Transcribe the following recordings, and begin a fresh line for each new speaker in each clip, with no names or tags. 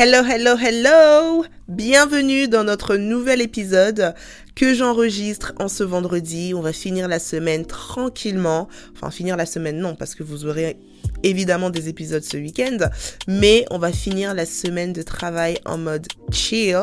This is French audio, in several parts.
Hello, hello, hello Bienvenue dans notre nouvel épisode que j'enregistre en ce vendredi. On va finir la semaine tranquillement. Enfin, finir la semaine, non, parce que vous aurez évidemment des épisodes ce week-end. Mais on va finir la semaine de travail en mode chill.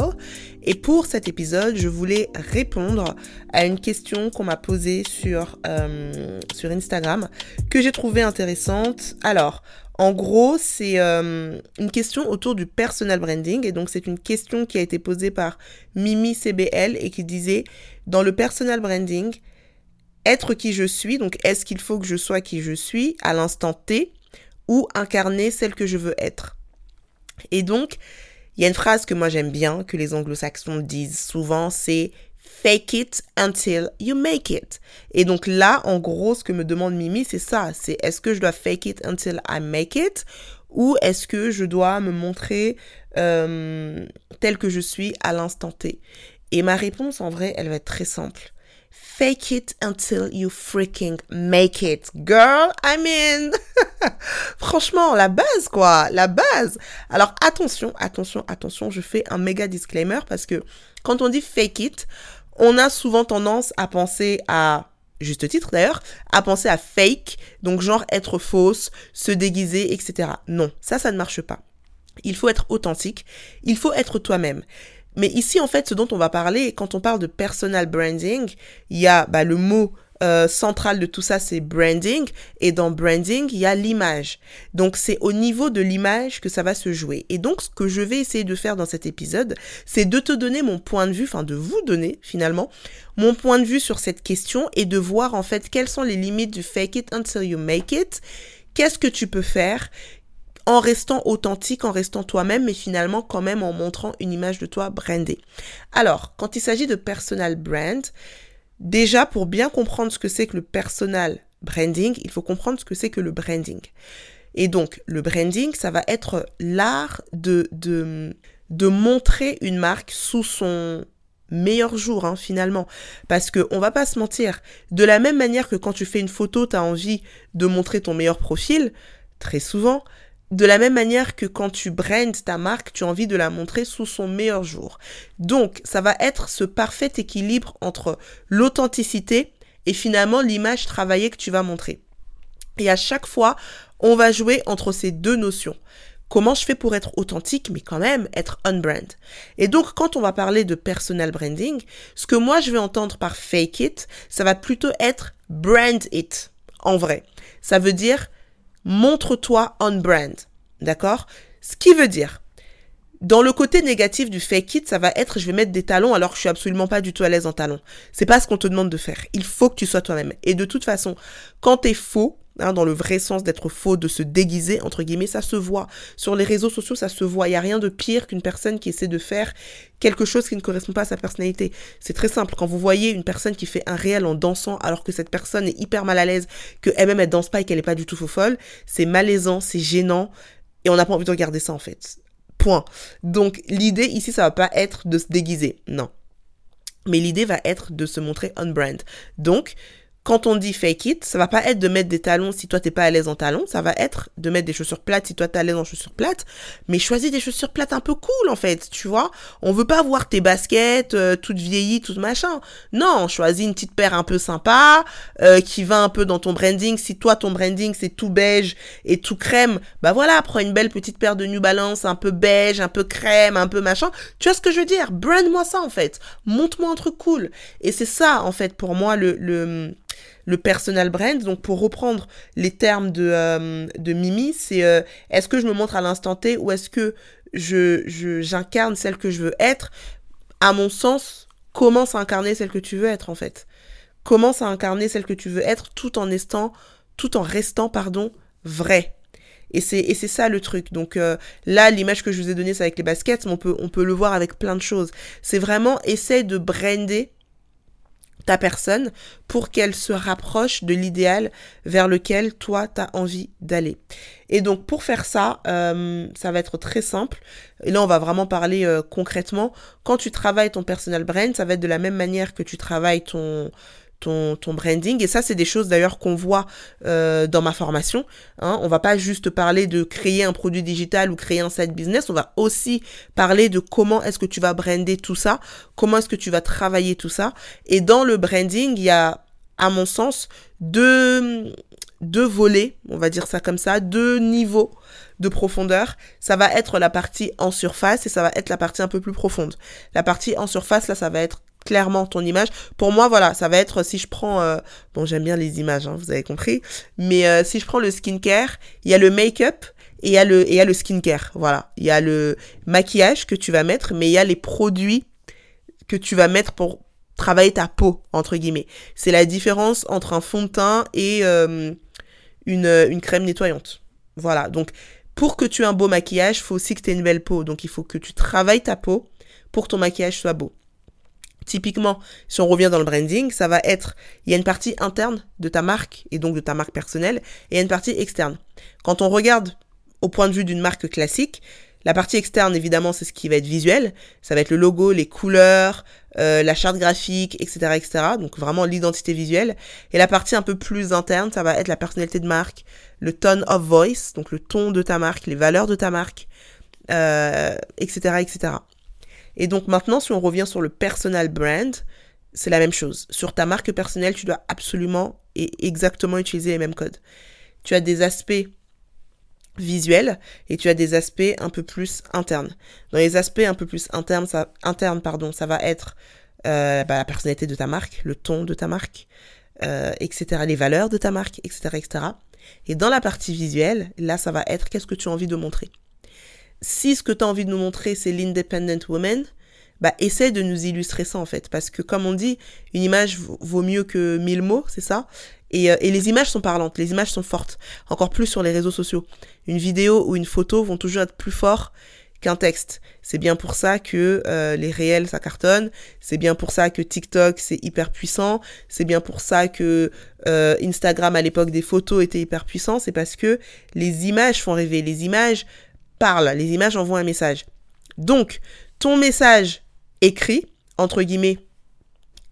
Et pour cet épisode, je voulais répondre à une question qu'on m'a posée sur, euh, sur Instagram que j'ai trouvée intéressante. Alors, en gros, c'est euh, une question autour du personal branding. Et donc, c'est une question qui a été posée par Mimi CBL et qui disait, dans le personal branding, être qui je suis, donc est-ce qu'il faut que je sois qui je suis à l'instant T ou incarner celle que je veux être? Et donc, il y a une phrase que moi j'aime bien, que les anglo-saxons disent souvent, c'est fake it until you make it. Et donc là, en gros, ce que me demande Mimi, c'est ça. C'est est-ce que je dois fake it until I make it ou est-ce que je dois me montrer euh, tel que je suis à l'instant T? Et ma réponse, en vrai, elle va être très simple. Fake it until you freaking make it. Girl, I'm in. Franchement, la base, quoi. La base. Alors, attention, attention, attention. Je fais un méga disclaimer parce que quand on dit fake it, on a souvent tendance à penser à juste titre d'ailleurs, à penser à fake, donc genre être fausse, se déguiser, etc. Non, ça, ça ne marche pas. Il faut être authentique, il faut être toi-même. Mais ici, en fait, ce dont on va parler, quand on parle de personal branding, il y a bah, le mot euh, central de tout ça, c'est branding. Et dans branding, il y a l'image. Donc, c'est au niveau de l'image que ça va se jouer. Et donc, ce que je vais essayer de faire dans cet épisode, c'est de te donner mon point de vue, enfin de vous donner finalement, mon point de vue sur cette question et de voir en fait quelles sont les limites du fake it until you make it. Qu'est-ce que tu peux faire? En restant authentique, en restant toi-même, mais finalement quand même en montrant une image de toi brandée. Alors, quand il s'agit de personal brand, Déjà, pour bien comprendre ce que c'est que le personal branding, il faut comprendre ce que c'est que le branding. Et donc, le branding, ça va être l'art de, de, de montrer une marque sous son meilleur jour, hein, finalement. Parce que, on va pas se mentir, de la même manière que quand tu fais une photo, tu as envie de montrer ton meilleur profil, très souvent, de la même manière que quand tu brandes ta marque, tu as envie de la montrer sous son meilleur jour. Donc, ça va être ce parfait équilibre entre l'authenticité et finalement l'image travaillée que tu vas montrer. Et à chaque fois, on va jouer entre ces deux notions. Comment je fais pour être authentique, mais quand même être on-brand. Et donc, quand on va parler de personal branding, ce que moi je vais entendre par fake it, ça va plutôt être brand it, en vrai. Ça veut dire montre-toi on brand. D'accord? Ce qui veut dire, dans le côté négatif du fake it, ça va être je vais mettre des talons alors que je suis absolument pas du tout à l'aise en talons. C'est pas ce qu'on te demande de faire. Il faut que tu sois toi-même. Et de toute façon, quand tu es faux, Hein, dans le vrai sens d'être faux, de se déguiser, entre guillemets, ça se voit. Sur les réseaux sociaux, ça se voit. Il n'y a rien de pire qu'une personne qui essaie de faire quelque chose qui ne correspond pas à sa personnalité. C'est très simple. Quand vous voyez une personne qui fait un réel en dansant alors que cette personne est hyper mal à l'aise, que elle-même elle danse pas et qu'elle n'est pas du tout faux folle, c'est malaisant, c'est gênant et on n'a pas envie de regarder ça en fait. Point. Donc l'idée ici, ça va pas être de se déguiser. Non. Mais l'idée va être de se montrer on-brand. Donc, quand on dit fake it, ça va pas être de mettre des talons si toi t'es pas à l'aise en talons, ça va être de mettre des chaussures plates si toi t'es à l'aise en chaussures plates, mais choisis des chaussures plates un peu cool en fait, tu vois. On veut pas voir tes baskets euh, toutes vieillies, tout machin. Non, choisis une petite paire un peu sympa, euh, qui va un peu dans ton branding. Si toi ton branding c'est tout beige et tout crème, bah voilà, prends une belle petite paire de New Balance un peu beige, un peu crème, un peu machin. Tu vois ce que je veux dire? Brand-moi ça en fait. Montre-moi un truc cool. Et c'est ça en fait pour moi le, le le personal brand. Donc pour reprendre les termes de, euh, de Mimi, c'est euh, est-ce que je me montre à l'instant T ou est-ce que je, j'incarne celle que je veux être? À mon sens, commence à incarner celle que tu veux être en fait? Commence à incarner celle que tu veux être tout en restant, tout en restant pardon, vrai? Et c'est, ça le truc. Donc euh, là, l'image que je vous ai donnée, c'est avec les baskets, mais on peut, on peut le voir avec plein de choses. C'est vraiment, essayer de brander ta personne pour qu'elle se rapproche de l'idéal vers lequel toi tu envie d'aller. Et donc pour faire ça, euh, ça va être très simple. Et là on va vraiment parler euh, concrètement. Quand tu travailles ton personal brand, ça va être de la même manière que tu travailles ton ton, ton branding. Et ça, c'est des choses d'ailleurs qu'on voit euh, dans ma formation. Hein. On va pas juste parler de créer un produit digital ou créer un site business. On va aussi parler de comment est-ce que tu vas brander tout ça, comment est-ce que tu vas travailler tout ça. Et dans le branding, il y a, à mon sens, deux, deux volets, on va dire ça comme ça, deux niveaux de profondeur. Ça va être la partie en surface et ça va être la partie un peu plus profonde. La partie en surface, là, ça va être clairement ton image. Pour moi, voilà, ça va être si je prends, euh, bon, j'aime bien les images, hein, vous avez compris, mais euh, si je prends le skincare, il y a le make-up et il y a le, y a le skincare, voilà. Il y a le maquillage que tu vas mettre, mais il y a les produits que tu vas mettre pour travailler ta peau, entre guillemets. C'est la différence entre un fond de teint et euh, une, une crème nettoyante. Voilà, donc pour que tu aies un beau maquillage, il faut aussi que tu aies une belle peau. Donc il faut que tu travailles ta peau pour que ton maquillage soit beau. Typiquement, si on revient dans le branding, ça va être, il y a une partie interne de ta marque et donc de ta marque personnelle, et il y a une partie externe. Quand on regarde au point de vue d'une marque classique, la partie externe, évidemment, c'est ce qui va être visuel. Ça va être le logo, les couleurs, euh, la charte graphique, etc., etc. Donc vraiment l'identité visuelle. Et la partie un peu plus interne, ça va être la personnalité de marque, le tone of voice, donc le ton de ta marque, les valeurs de ta marque, euh, etc., etc. Et donc maintenant, si on revient sur le personal brand, c'est la même chose. Sur ta marque personnelle, tu dois absolument et exactement utiliser les mêmes codes. Tu as des aspects visuel et tu as des aspects un peu plus internes. Dans les aspects un peu plus internes, ça, pardon, ça va être euh, bah, la personnalité de ta marque, le ton de ta marque, euh, etc., les valeurs de ta marque, etc., etc. Et dans la partie visuelle, là, ça va être qu'est-ce que tu as envie de montrer. Si ce que tu as envie de nous montrer, c'est l'independent woman, bah, essaie de nous illustrer ça en fait. Parce que comme on dit, une image vaut mieux que mille mots, c'est ça? Euh, et, les images sont parlantes, les images sont fortes, encore plus sur les réseaux sociaux. Une vidéo ou une photo vont toujours être plus forts qu'un texte. C'est bien pour ça que euh, les réels ça cartonne, c'est bien pour ça que TikTok c'est hyper puissant, c'est bien pour ça que euh, Instagram à l'époque des photos était hyper puissant, c'est parce que les images font rêver, les images parlent, les images envoient un message. Donc, ton message écrit, entre guillemets,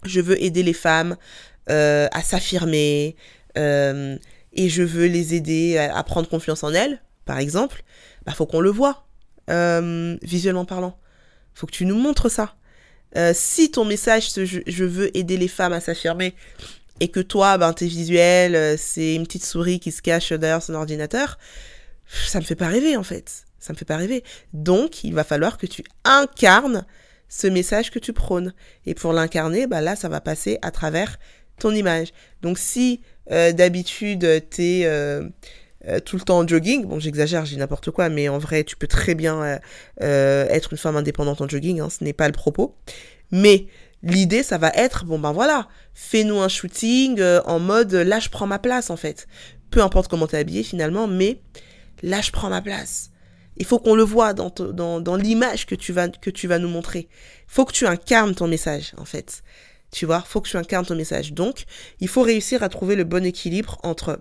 je veux aider les femmes euh, à s'affirmer euh, et je veux les aider à, prendre confiance en elles, par exemple, bah faut qu'on le voit euh, visuellement parlant. Faut que tu nous montres ça. si ton message je, je, veux aider les femmes à s'affirmer et que toi ben t'es visuel, c'est une petite souris qui se cache derrière son ordinateur, ça me fait pas rêver en fait. Ça me fait pas rêver. Donc il va falloir que tu incarnes ce message que tu prônes. Et pour l'incarner, bah là, ça va passer à travers ton image. Donc si euh, d'habitude t'es euh, euh, tout le temps en jogging, bon j'exagère, j'ai n'importe quoi, mais en vrai tu peux très bien être une femme indépendante en jogging, hein, ce n'est pas le propos. Mais l'idée ça va être, bon ben voilà, fais-nous un shooting en mode là je prends ma place en fait. Peu importe comment t'es habillé finalement, mais là je prends ma place. Il faut qu'on le voit dans, dans, dans l'image que, tu vas, que tu vas nous montrer. Faut que tu incarnes ton message, en fait. Tu vois, faut que tu incarnes ton message. Donc, il faut réussir à trouver le bon équilibre entre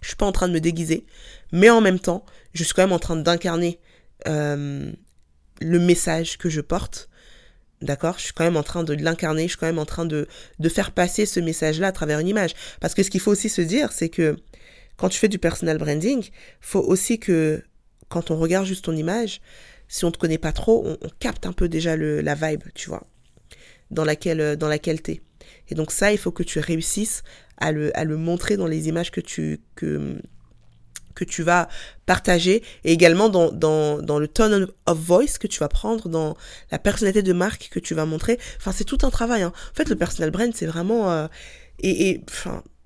je suis pas en train de me déguiser, mais en même temps, je suis quand même en train d'incarner euh, le message que je porte. D'accord? Je suis quand même en train de l'incarner, je suis quand même en train de, de faire passer ce message-là à travers une image. Parce que ce qu'il faut aussi se dire, c'est que quand tu fais du personal branding, faut aussi que quand on regarde juste ton image, si on te connaît pas trop, on, capte un peu déjà le, la vibe, tu vois dans laquelle, euh, dans laquelle t'es. Et donc ça, il faut que tu réussisses à le, à le montrer dans les images que tu, que, que tu vas partager et également dans, dans, dans le tone of voice que tu vas prendre, dans la personnalité de marque que tu vas montrer. Enfin, c'est tout un travail. Hein. En fait, le personal brand, c'est vraiment... Euh, et, et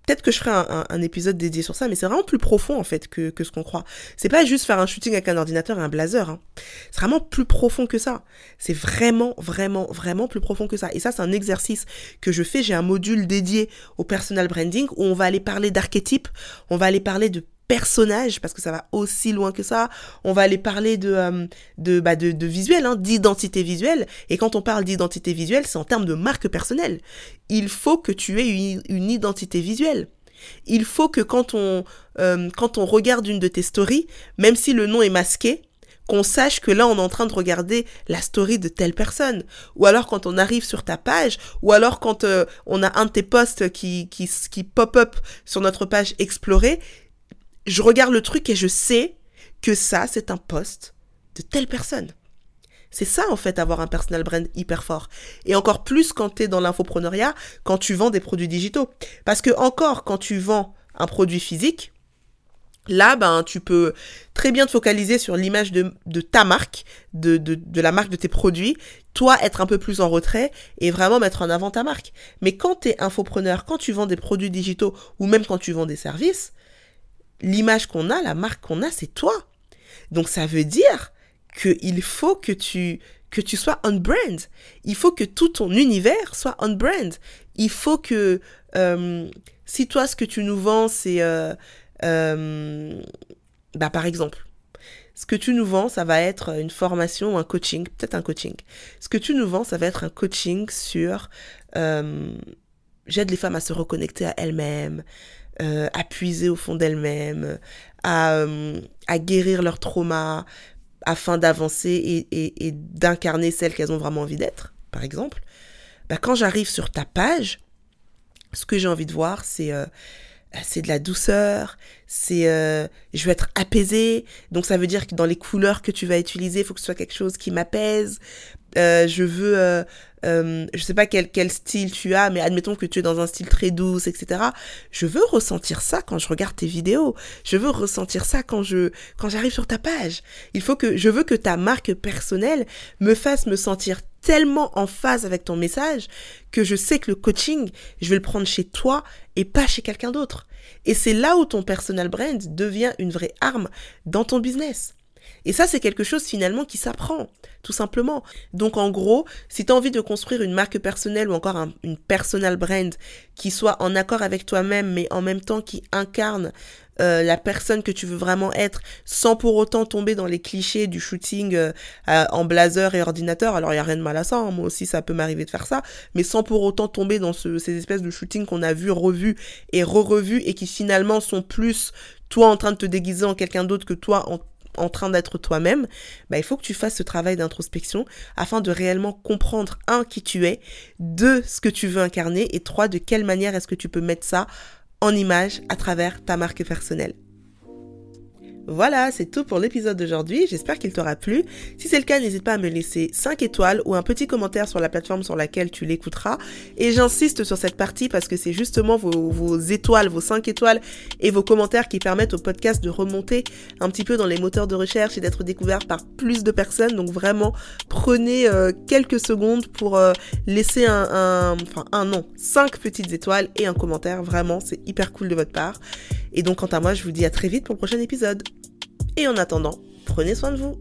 Peut-être que je ferai un, épisode dédié sur ça, mais c'est vraiment plus profond en fait que, ce qu'on croit. C'est pas juste faire un shooting avec un ordinateur et un blazer. Hein. C'est vraiment plus profond que ça. C'est vraiment, vraiment, vraiment plus profond que ça. Et ça, c'est un exercice que je fais. J'ai un module dédié au personal branding où on va aller parler d'archétypes, on va aller parler de personnage, parce que ça va aussi loin que ça. On va aller parler de, euh, de, bah de, de, visuel, hein, d'identité visuelle. Et quand on parle d'identité visuelle, c'est en termes de marque personnelle. Il faut que tu aies une, une identité visuelle. Il faut que quand on, euh, quand on regarde une de tes stories, même si le nom est masqué, qu'on sache que là on est en train de regarder la story de telle personne ou alors quand on arrive sur ta page ou alors quand euh, on a un de tes posts qui qui, qui pop up sur notre page explorer je regarde le truc et je sais que ça c'est un post de telle personne c'est ça en fait avoir un personal brand hyper fort. Et encore plus quand tu es dans l'infopreneuriat, quand tu vends des produits digitaux. Parce que encore quand tu vends un produit physique, Là, ben, tu peux très bien te focaliser sur l'image de, ta marque, de, de, la marque de tes produits, toi être un peu plus en retrait et vraiment mettre en avant ta marque. Mais quand tu es infopreneur, quand tu vends des produits digitaux ou même quand tu vends des services, l'image qu'on a, la marque qu'on a, c'est toi. Donc ça veut dire qu'il faut que tu, que tu sois on brand. Il faut que tout ton univers soit on brand. Il faut que euh, si toi ce que tu nous vends c'est euh, euh, bah par exemple ce que tu nous vends ça va être une formation ou un coaching peut-être un coaching ce que tu nous vends ça va être un coaching sur j'aide les femmes à se reconnecter à elles-mêmes à puiser au fond d'elles-mêmes à, à guérir leur trauma afin d'avancer et, d'incarner celles qu'elles ont vraiment envie d'être, par exemple, bah, quand j'arrive sur ta page, ce que j'ai envie de voir, c'est euh, c'est de la douceur, c'est euh, je veux être apaisée, donc ça veut dire que dans les couleurs que tu vas utiliser, il faut que ce soit quelque chose qui m'apaise. Euh, je veux, euh, euh, je sais pas quel, quel style tu as, mais admettons que tu es dans un style très douce, etc. Je veux ressentir ça quand je regarde tes vidéos. Je veux ressentir ça quand je, quand j'arrive sur ta page. Il faut que, je veux que ta marque personnelle me fasse me sentir tellement en phase avec ton message que je sais que le coaching, je vais le prendre chez toi et pas chez quelqu'un d'autre. Et c'est là où ton personal brand devient une vraie arme dans ton business. Et ça, c'est quelque chose finalement qui s'apprend, tout simplement. Donc en gros, si tu as envie de construire une marque personnelle ou encore une personal brand qui soit en accord avec toi-même, mais en même temps qui incarne euh, la personne que tu veux vraiment être sans pour autant tomber dans les clichés du shooting euh, en blazer et ordinateur. Alors il y a rien de mal à ça, hein. moi aussi ça peut m'arriver de faire ça, mais sans pour autant tomber dans ces espèces de shooting qu'on a vu, revu et re-revu et qui finalement sont plus toi en train de te déguiser en quelqu'un d'autre que toi en en train d'être toi-même, bah, il faut que tu fasses ce travail d'introspection afin de réellement comprendre, un, qui tu es, deux, ce que tu veux incarner, et trois, de quelle manière est-ce que tu peux mettre ça en image à travers ta marque personnelle. Voilà, c'est tout pour l'épisode d'aujourd'hui. J'espère qu'il t'aura plu. Si c'est le cas, n'hésite pas à me laisser 5 étoiles ou un petit commentaire sur la plateforme sur laquelle tu l'écouteras. Et j'insiste sur cette partie parce que c'est justement vos, étoiles, vos 5 étoiles et vos commentaires qui permettent au podcast de remonter un petit peu dans les moteurs de recherche et d'être découvert par plus de personnes. Donc vraiment, prenez euh, quelques secondes pour euh, laisser un, un, enfin un non, 5 petites étoiles et un commentaire. Vraiment, c'est hyper cool de votre part. Et donc quant à moi, je vous dis à très vite pour le prochain épisode. Et en attendant, prenez soin de vous.